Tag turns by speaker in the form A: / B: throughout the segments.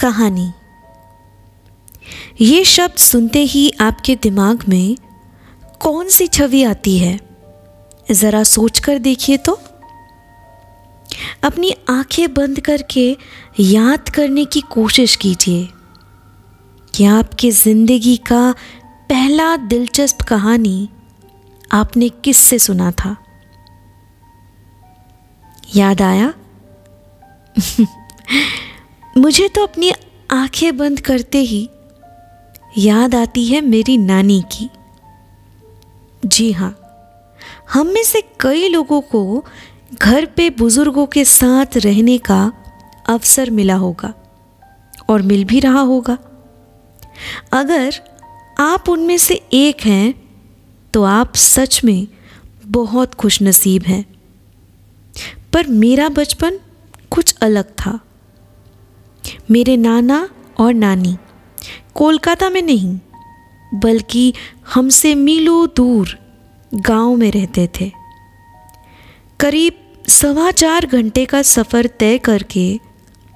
A: कहानी। ये शब्द सुनते ही आपके दिमाग में कौन सी छवि आती है? ज़रा सोच कर देखिए तो। अपनी आँखें बंद करके याद करने की कोशिश कीजिए। कि आपकी ज़िंदगी का पहला दिलचस्प कहानी आपने किससे सुना था? याद आया? मुझे तो अपनी आँखें बंद करते ही याद आती है मेरी नानी की। जी हाँ हम में से कई लोगों को घर पे बुज़ुर्गों के साथ रहने का अवसर मिला होगा और मिल भी रहा होगा। अगर आप उनमें से एक हैं तो आप सच में बहुत खुशनसीब हैं। पर मेरा बचपन कुछ अलग था। मेरे नाना और नानी। कोलकाता में नहीं, बल्कि हमसे मीलों दूर गाँव में रहते थे। करीब सवा चार घंटे का सफ़र तय करके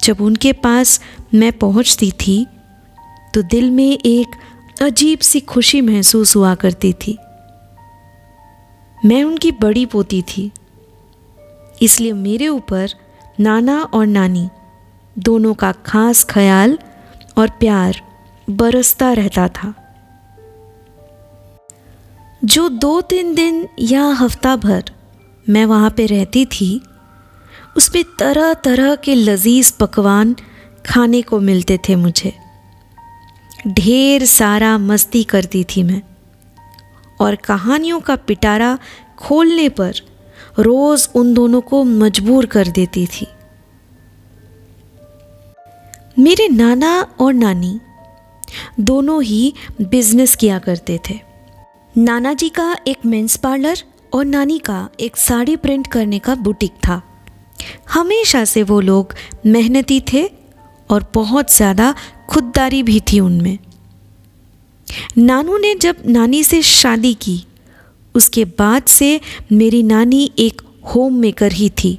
A: जब उनके पास मैं पहुँचती थी तो दिल में एक अजीब सी खुशी महसूस हुआ करती थी। मैं उनकी बड़ी पोती थी, इसलिए मेरे ऊपर नाना और नानी दोनों का खास ख्याल और प्यार बरसता रहता था। जो दो तीन दिन या हफ़्ता भर मैं वहाँ पे रहती थी उस पर तरह तरह के लजीज पकवान खाने को मिलते थे मुझे। ढेर सारा मस्ती करती थी मैं और कहानियों का पिटारा खोलने पर रोज़ उन दोनों को मजबूर कर देती थी। मेरे नाना और नानी दोनों ही बिज़नेस किया करते थे। नाना जी का एक मेंस पार्लर और नानी का एक साड़ी प्रिंट करने का बुटीक था। हमेशा से वो लोग मेहनती थे और बहुत ज़्यादा खुददारी भी थी उनमें। नानू ने जब नानी से शादी की, उसके बाद से मेरी नानी एक होम मेकर ही थी।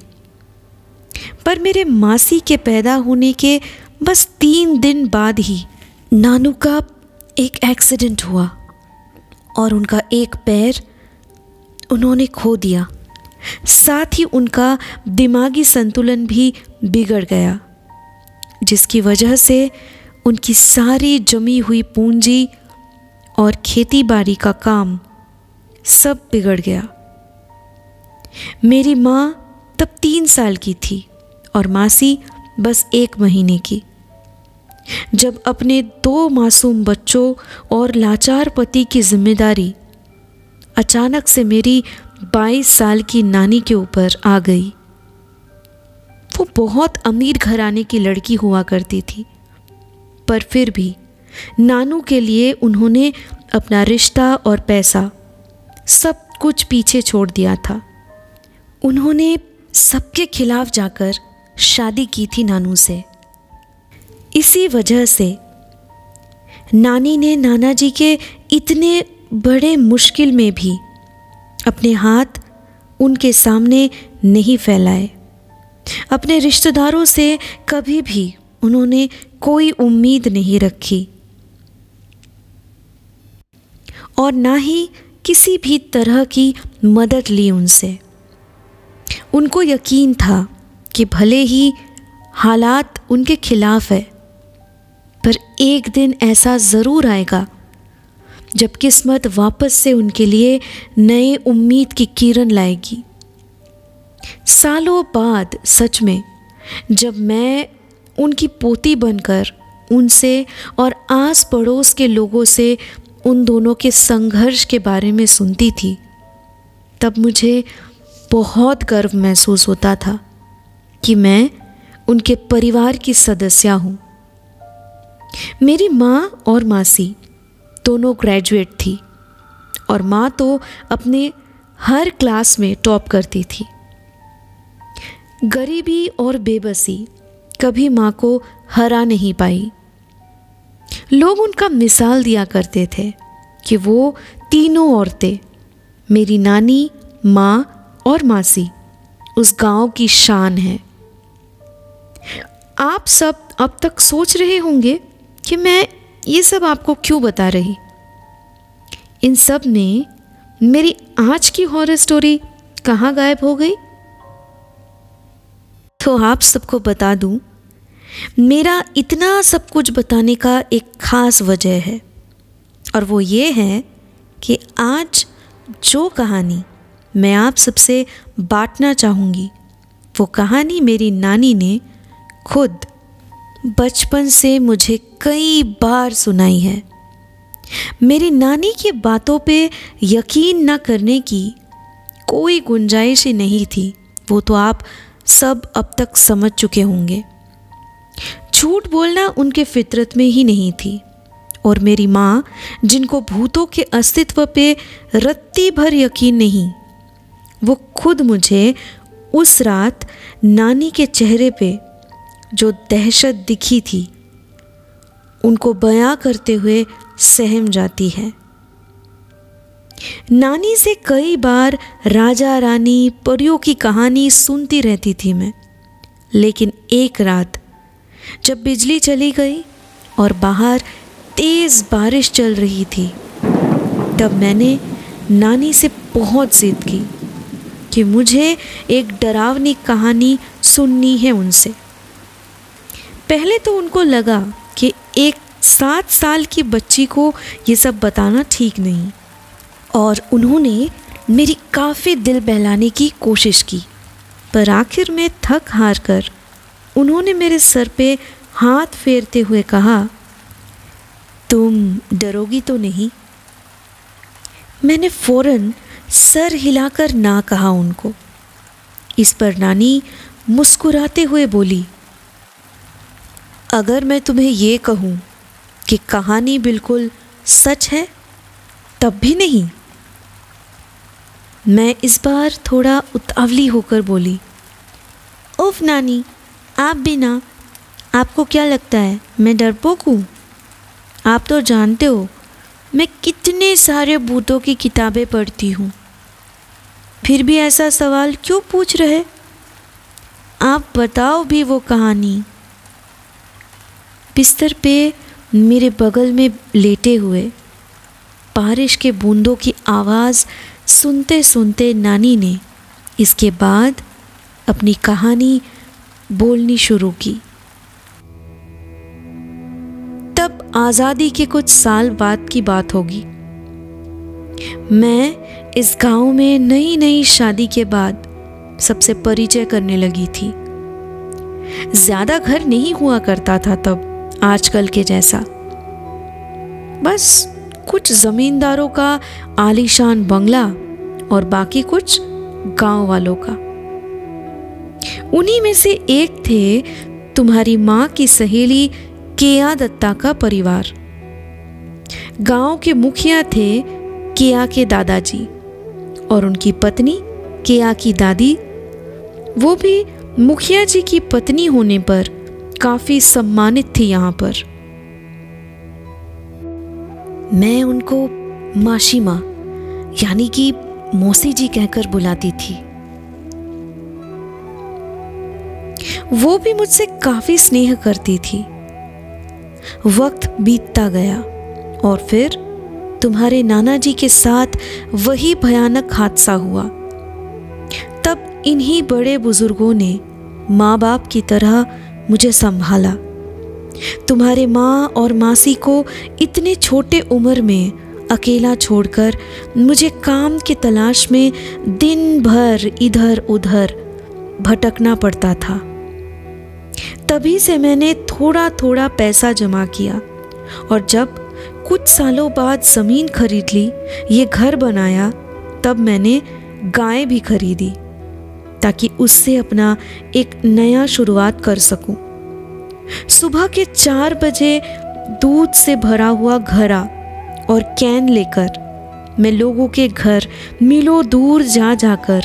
A: पर मेरे मासी के पैदा होने के बस तीन दिन बाद ही नानू का एक एक्सीडेंट हुआ और उनका एक पैर उन्होंने खो दिया। साथ ही उनका दिमागी संतुलन भी बिगड़ गया, जिसकी वजह से उनकी सारी जमी हुई पूंजी और खेती बाड़ी का काम सब बिगड़ गया। मेरी माँ तब तीन साल की थी और मासी बस एक महीने की। जब अपने दो मासूम बच्चों और लाचार पति की ज़िम्मेदारी अचानक से मेरी 22 साल की नानी के ऊपर आ गई। वो बहुत अमीर घराने की लड़की हुआ करती थी, पर फिर भी नानू के लिए उन्होंने अपना रिश्ता और पैसा सब कुछ पीछे छोड़ दिया था। उन्होंने सबके खिलाफ जाकर शादी की थी नानू से। इसी वजह से नानी ने नाना जी के इतने बड़े मुश्किल में भी अपने हाथ उनके सामने नहीं फैलाए। अपने रिश्तेदारों से कभी भी उन्होंने कोई उम्मीद नहीं रखी। और ना ही किसी भी तरह की मदद ली उनसे। उनको यकीन था कि भले ही हालात उनके खिलाफ है पर एक दिन ऐसा ज़रूर आएगा जब किस्मत वापस से उनके लिए नए उम्मीद की किरण लाएगी। सालों बाद सच में, जब मैं उनकी पोती बनकर, उनसे और आस पड़ोस के लोगों से उन दोनों के संघर्ष के बारे में सुनती थी, तब मुझे बहुत गर्व महसूस होता था कि मैं उनके परिवार की सदस्य हूँ। मेरी माँ और मासी दोनों ग्रेजुएट थी और माँ तो अपने हर क्लास में टॉप करती थी। गरीबी और बेबसी कभी माँ को हरा नहीं पाई। लोग उनका मिसाल दिया करते थे कि वो तीनों औरतें, मेरी नानी, माँ और मासी, उस गाँव की शान है। आप सब अब तक सोच रहे होंगे कि मैं ये सब आपको क्यों बता रही? इन सब में मेरी आज की हॉरर स्टोरी कहाँ गायब हो गई? तो आप सबको बता दूँ, मेरा इतना सब कुछ बताने का एक खास वजह है। और वो ये है कि आज जो कहानी मैं आप सबसे बांटना चाहूँगी, वो कहानी मेरी नानी ने खुद बचपन से मुझे कई बार सुनाई है। मेरी नानी की बातों पे यकीन न करने की कोई गुंजाइश ही नहीं थी। वो तो आप सब अब तक समझ चुके होंगे। झूठ बोलना उनके फितरत में ही नहीं थी। और मेरी माँ, जिनको भूतों के अस्तित्व पे रत्ती भर यकीन नहीं, वो खुद मुझे उस रात नानी के चेहरे पे जो दहशत दिखी थी, उनको बयां करते हुए सहम जाती है। नानी से कई बार राजा रानी परियों की कहानी सुनती रहती थी मैं, लेकिन एक रात जब बिजली चली गई और बाहर तेज़ बारिश चल रही थी, तब मैंने नानी से बहुत ज़िद की कि मुझे एक डरावनी कहानी सुननी है उनसे। पहले तो उनको लगा कि एक सात साल की बच्ची को ये सब बताना ठीक नहीं। और उन्होंने मेरी काफ़ी दिल बहलाने की कोशिश की। पर आखिर में थक हार कर उन्होंने मेरे सर पे हाथ फेरते हुए कहा, तुम डरोगी तो नहीं? मैंने फ़ौरन सर हिलाकर ना कहा उनको। इस पर नानी मुस्कुराते हुए बोली अगर मैं तुम्हें ये कहूँ कि कहानी बिल्कुल सच है, तब भी नहीं। मैं इस बार थोड़ा उतावली होकर बोली, उफ नानी, आप भी ना, आपको क्या लगता है, मैं डरपोक हूँ? आप तो जानते हो, मैं कितने सारे भूतों की किताबें पढ़ती हूँ। फिर भी ऐसा सवाल क्यों पूछ रहे? आप बताओ भी वो कहानी बिस्तर पे मेरे बगल में लेटे हुए बारिश के बूंदों की आवाज़ सुनते सुनते नानी ने इसके बाद अपनी कहानी बोलनी शुरू की। तब आज़ादी के कुछ साल बाद की बात होगी। मैं इस गाँव में नई नई शादी के बाद सबसे परिचय करने लगी थी। ज़्यादा घर नहीं हुआ करता था तब। आजकल के जैसा। बस कुछ जमींदारों का आलीशान बंगला और बाकी कुछ गाँव वालों का। उन्हीं में से एक थे तुम्हारी माँ की सहेली केया दत्ता का परिवार। गाँव के मुखिया थे केया के दादाजी और उनकी पत्नी केया की दादी। वो भी मुखिया जी की पत्नी होने पर काफ़ी सम्मानित थी यहाँ पर। मैं उनको माशी माँ यानी कि मौसी जी कहकर बुलाती थी। वो भी मुझसे काफ़ी स्नेह करती थी। वक्त बीतता गया और फिर तुम्हारे नाना जी के साथ वही भयानक हादसा हुआ। तब इन्हीं बड़े बुज़ुर्गों ने माँ बाप की तरह मुझे संभाला। तुम्हारे माँ और मासी को इतने छोटे उम्र में अकेला छोड़कर मुझे काम की तलाश में दिन भर इधर उधर भटकना पड़ता था। तभी से मैंने थोड़ा थोड़ा पैसा जमा किया और जब कुछ सालों बाद ज़मीन खरीद ली, ये घर बनाया, तब मैंने गाय भी खरीदी। ताकि उससे अपना एक नया शुरुआत कर सकूँ। सुबह के चार बजे दूध से भरा हुआ घरा और कैन लेकर मैं लोगों के घर मीलों दूर जा जाकर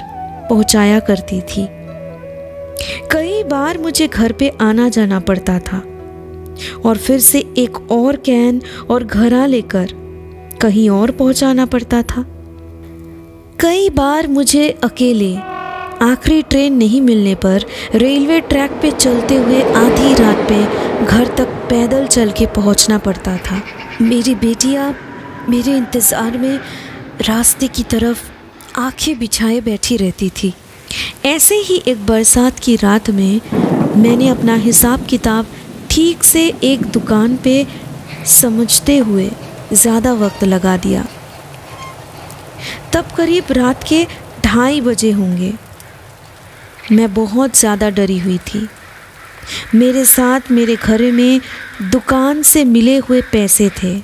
A: पहुँचाया करती थी कई बार मुझे घर पे आना जाना पड़ता था और फिर से एक और कैन और घरा लेकर कहीं और पहुंचाना पड़ता था कई बार मुझे अकेले आखिरी ट्रेन नहीं मिलने पर रेलवे ट्रैक पे चलते हुए आधी रात पे घर तक पैदल चल के पहुँचना पड़ता था। मेरी बेटियाँ मेरे इंतज़ार में रास्ते की तरफ़ आँखें बिछाए बैठी रहती थी। ऐसे ही एक बरसात की रात में मैंने अपना हिसाब किताब ठीक से एक दुकान पे समझते हुए ज़्यादा वक्त लगा दिया। तब करीब रात के ढाई बजे होंगे। मैं बहुत ज़्यादा डरी हुई थी। मेरे साथ मेरे घर में दुकान से मिले हुए पैसे थे।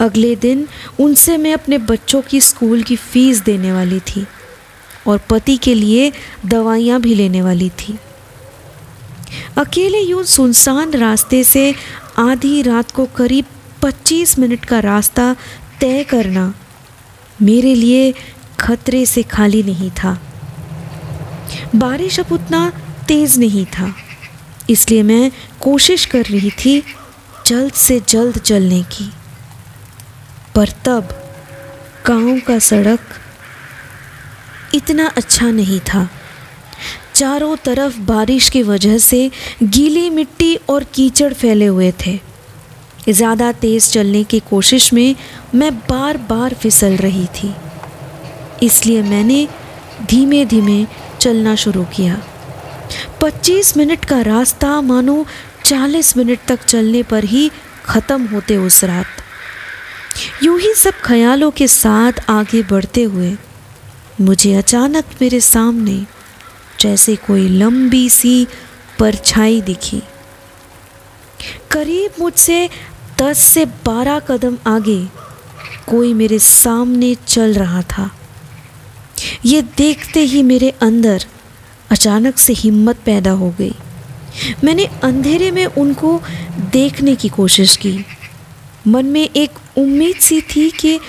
A: अगले दिन उनसे मैं अपने बच्चों की स्कूल की फ़ीस देने वाली थी और पति के लिए दवाइयाँ भी लेने वाली थी। अकेले यूँ सुनसान रास्ते से आधी रात को करीब 25 मिनट का रास्ता तय करना मेरे लिए खतरे से खाली नहीं था। बारिश अब उतना तेज़ नहीं था। इसलिए मैं कोशिश कर रही थी जल्द से जल्द चलने की। पर तब गाँव का सड़क इतना अच्छा नहीं था। चारों तरफ़ बारिश की वजह से गीली मिट्टी और कीचड़ फैले हुए थे। ज़्यादा तेज़ चलने की कोशिश में मैं बार बार फिसल रही थी। इसलिए मैंने धीमे धीमे चलना शुरू किया। 25 मिनट का रास्ता मानो 40 मिनट तक चलने पर ही ख़त्म होते उस रात। यूँ ही सब ख्यालों के साथ आगे बढ़ते हुए, मुझे अचानक मेरे सामने जैसे कोई लंबी सी परछाई दिखी। करीब मुझसे दस से बारह कदम आगे कोई मेरे सामने चल रहा था। ये देखते ही मेरे अंदर अचानक से हिम्मत पैदा हो गई। मैंने अंधेरे में उनको देखने की कोशिश की। मन में एक उम्मीद सी थी कि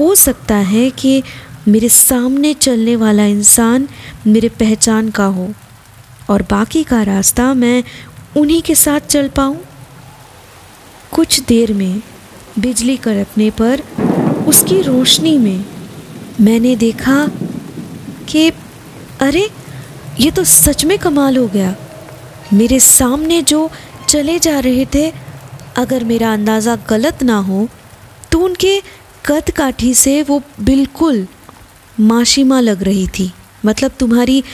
A: हो सकता है कि मेरे सामने चलने वाला इंसान मेरे पहचान का हो और बाकी का रास्ता मैं उन्हीं के साथ चल पाऊँ। कुछ देर में बिजली कड़कने पर उसकी रोशनी में मैंने देखा कि, अरे, ये तो सच में कमाल हो गया। मेरे सामने जो चले जा रहे थे, अगर मेरा अंदाज़ा गलत ना हो तो उनके कद काठी से वो बिल्कुल माशिमा लग रही थी। मतलब तुम्हारी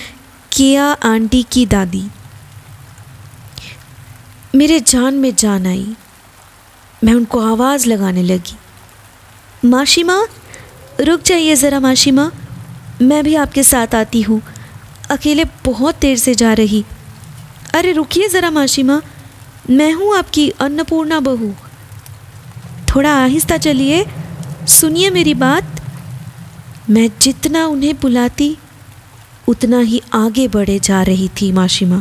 A: किया आंटी की दादी। मेरे जान में जान आई। मैं उनको आवाज़ लगाने लगी। माशिमा, रुक जाइए ज़रा माशिमा। मैं भी आपके साथ आती हूँ। अकेले बहुत देर से जा रही। अरे, रुकिए ज़रा माशिमा। मैं हूँ आपकी अन्नपूर्णा बहू। थोड़ा आहिस्ता चलिए। सुनिए मेरी बात। मैं जितना उन्हें बुलाती, उतना ही आगे बढ़े जा रही थी माशिमा।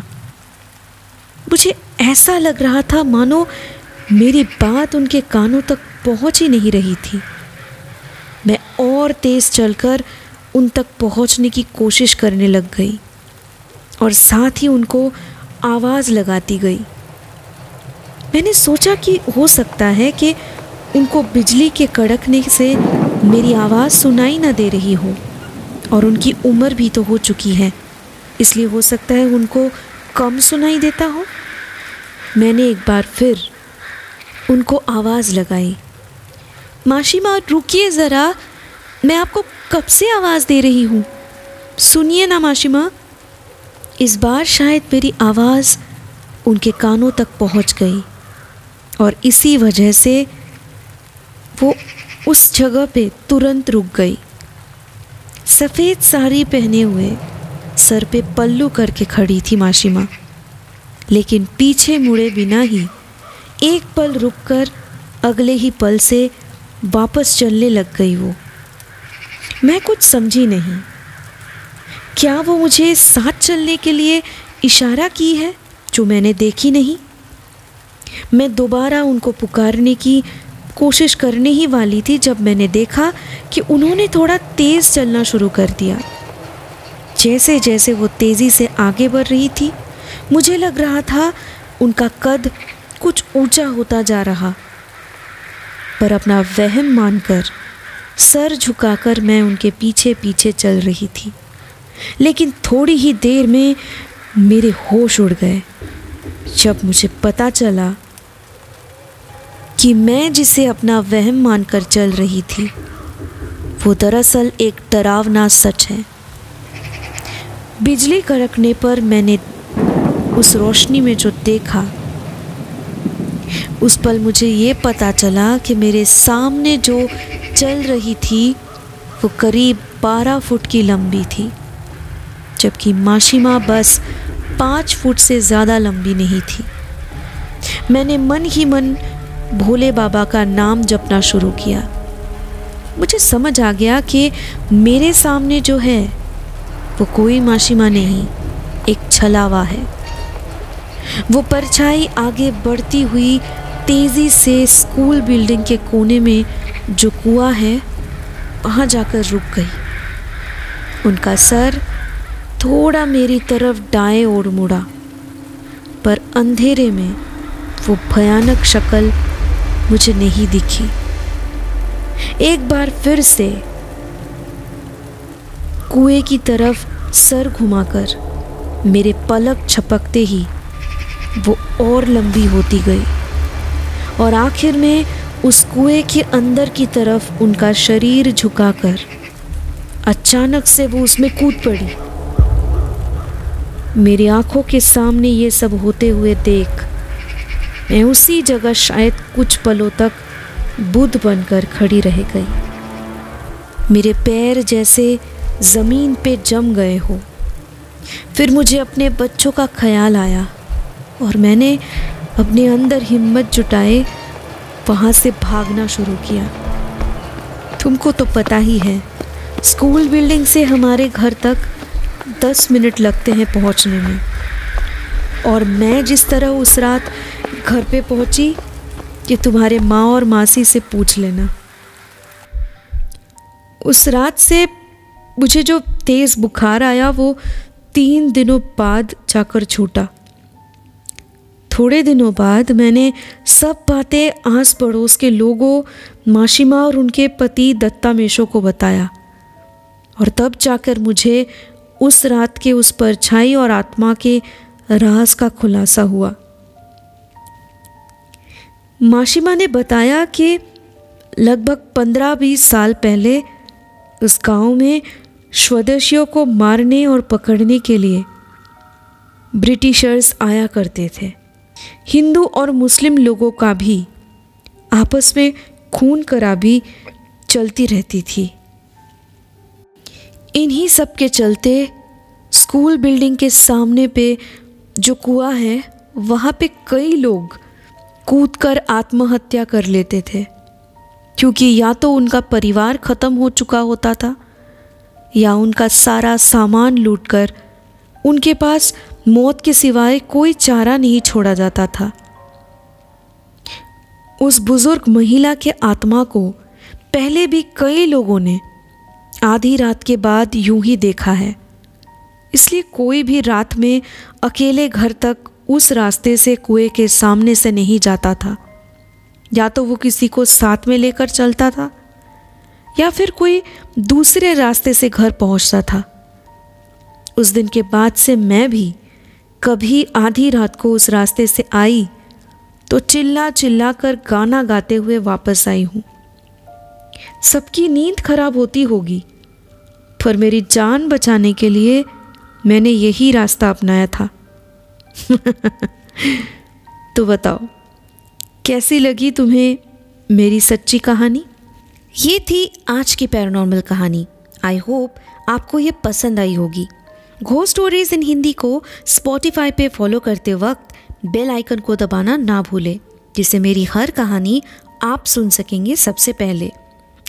A: मुझे ऐसा लग रहा था, मानो मेरी बात उनके कानों तक पहुँच ही नहीं रही थी। मैं और तेज़ चलकर उन तक पहुँचने की कोशिश करने लग गई और साथ ही उनको आवाज़ लगाती गई। मैंने सोचा कि हो सकता है कि उनको बिजली के कड़कने से मेरी आवाज़ सुनाई ना दे रही हो और उनकी उम्र भी तो हो चुकी है, इसलिए हो सकता है उनको कम सुनाई देता हो। मैंने एक बार फिर उनको आवाज़ लगाई माशिमा रुकिए ज़रा, मैं आपको कब से आवाज़ दे रही हूँ? सुनिए ना माशिमा। इस बार शायद मेरी आवाज़ उनके कानों तक पहुँच गई और इसी वजह से वो उस जगह पे तुरंत रुक गई। सफ़ेद साड़ी पहने हुए सर पे पल्लू करके खड़ी थी माशिमा, लेकिन पीछे मुड़े बिना ही एक पल रुककर अगले ही पल से वापस चलने लग गई वो। मैं कुछ समझी नहीं। क्या वो मुझे साथ चलने के लिए इशारा की है जो मैंने देखी नहीं? मैं दोबारा उनको पुकारने की कोशिश करने ही वाली थी जब मैंने देखा कि उन्होंने थोड़ा तेज़ चलना शुरू कर दिया। जैसे जैसे वो तेज़ी से आगे बढ़ रही थी, मुझे लग रहा था उनका कद कुछ ऊँचा होता जा रहा। पर अपना वहम मानकर सर झुकाकर मैं उनके पीछे पीछे चल रही थी। लेकिन थोड़ी ही देर में मेरे होश उड़ गए। जब मुझे पता चला कि मैं जिसे अपना वहम मानकर चल रही थी, वो दरअसल एक डरावना सच है। बिजली कड़कने पर मैंने उस रोशनी में जो देखा उस पल मुझे ये पता चला कि मेरे सामने जो चल रही थी, वो करीब बारह फुट की लंबी थी, जबकि माशिमा बस पाँच फुट से ज़्यादा लंबी नहीं थी। मैंने मन ही मन भोले बाबा का नाम जपना शुरू किया। मुझे समझ आ गया कि मेरे सामने जो है, वो कोई माशिमा नहीं, एक छलावा है। वो परछाई आगे बढ़ती हुई तेज़ी से स्कूल बिल्डिंग के कोने में जो कुआ है, वहाँ जाकर रुक गई। उनका सर थोड़ा मेरी तरफ़ दाएँ ओर मुड़ा, पर अंधेरे में वो भयानक शक्ल मुझे नहीं दिखी। एक बार फिर से कुएँ की तरफ़ सर घुमाकर मेरे पलक छपकते ही वो और लंबी होती गई। और आखिर में उस कुएँ के अंदर की तरफ़ उनका शरीर झुकाकर अचानक से वो उसमें कूद पड़ी। मेरी आँखों के सामने ये सब होते हुए देख, मैं उसी जगह शायद कुछ पलों तक बुद्ध बनकर खड़ी रह गई। मेरे पैर जैसे ज़मीन पे जम गए हो। फिर मुझे अपने बच्चों का ख्याल आया। और मैंने अपने अंदर हिम्मत जुटाए, वहाँ से भागना शुरू किया। तुमको तो पता ही है, स्कूल बिल्डिंग से हमारे घर तक दस मिनट लगते हैं पहुँचने में। और मैं जिस तरह उस रात घर पे पहुँची कि तुम्हारे माँ और मासी से पूछ लेना। उस रात से मुझे जो तेज़ बुखार आया, वो तीन दिनों बाद जाकर छूटा। थोड़े दिनों बाद मैंने सब बातें आस पड़ोस के लोगों, माशिमा और उनके पति दत्ता मेशो को बताया। और तब जाकर मुझे उस रात के उस परछाई और आत्मा के राज का खुलासा हुआ। माशिमा ने बताया कि लगभग पंद्रह बीस साल पहले उस गाँव में स्वदेशियों को मारने और पकड़ने के लिए ब्रिटिशर्स आया करते थे। हिंदू और मुस्लिम लोगों का भी आपस में खून खराबी चलती रहती थी। इन्हीं सब के चलते स्कूल बिल्डिंग के सामने पे जो कुआ है, वहाँ पे कई लोग कूदकर आत्महत्या कर लेते थे। क्योंकि या तो उनका परिवार ख़त्म हो चुका होता था, या उनका सारा सामान लूटकर उनके पास मौत के सिवाय कोई चारा नहीं छोड़ा जाता था। उस बुज़ुर्ग महिला के आत्मा को पहले भी कई लोगों ने आधी रात के बाद यूँ ही देखा है। इसलिए कोई भी रात में अकेले घर तक उस रास्ते से कुएँ के सामने से नहीं जाता था। या तो वो किसी को साथ में लेकर चलता था, या फिर कोई दूसरे रास्ते से घर पहुँचता था। उस दिन के बाद से मैं भी कभी आधी रात को उस रास्ते से आई तो चिल्ला चिल्ला कर गाना गाते हुए वापस आई हूँ। सबकी नींद खराब होती होगी, पर मेरी जान बचाने के लिए मैंने यही रास्ता अपनाया था। तो बताओ, कैसी लगी तुम्हें मेरी सच्ची कहानी? ये थी आज की पैरानॉर्मल कहानी। आई होप आपको ये पसंद आई होगी। घो स्टोरीज इन हिंदी को स्पॉटिफाई पे फॉलो करते वक्त बेल आइकन को दबाना ना भूलें, जिससे मेरी हर कहानी आप सुन सकेंगे सबसे पहले।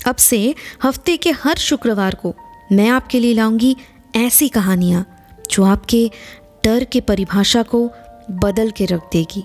A: अब से हफ़्ते के हर शुक्रवार को मैं आपके लिए लाऊँगी ऐसी कहानियाँ, जो आपके डर के परिभाषा को बदल के रख देगी।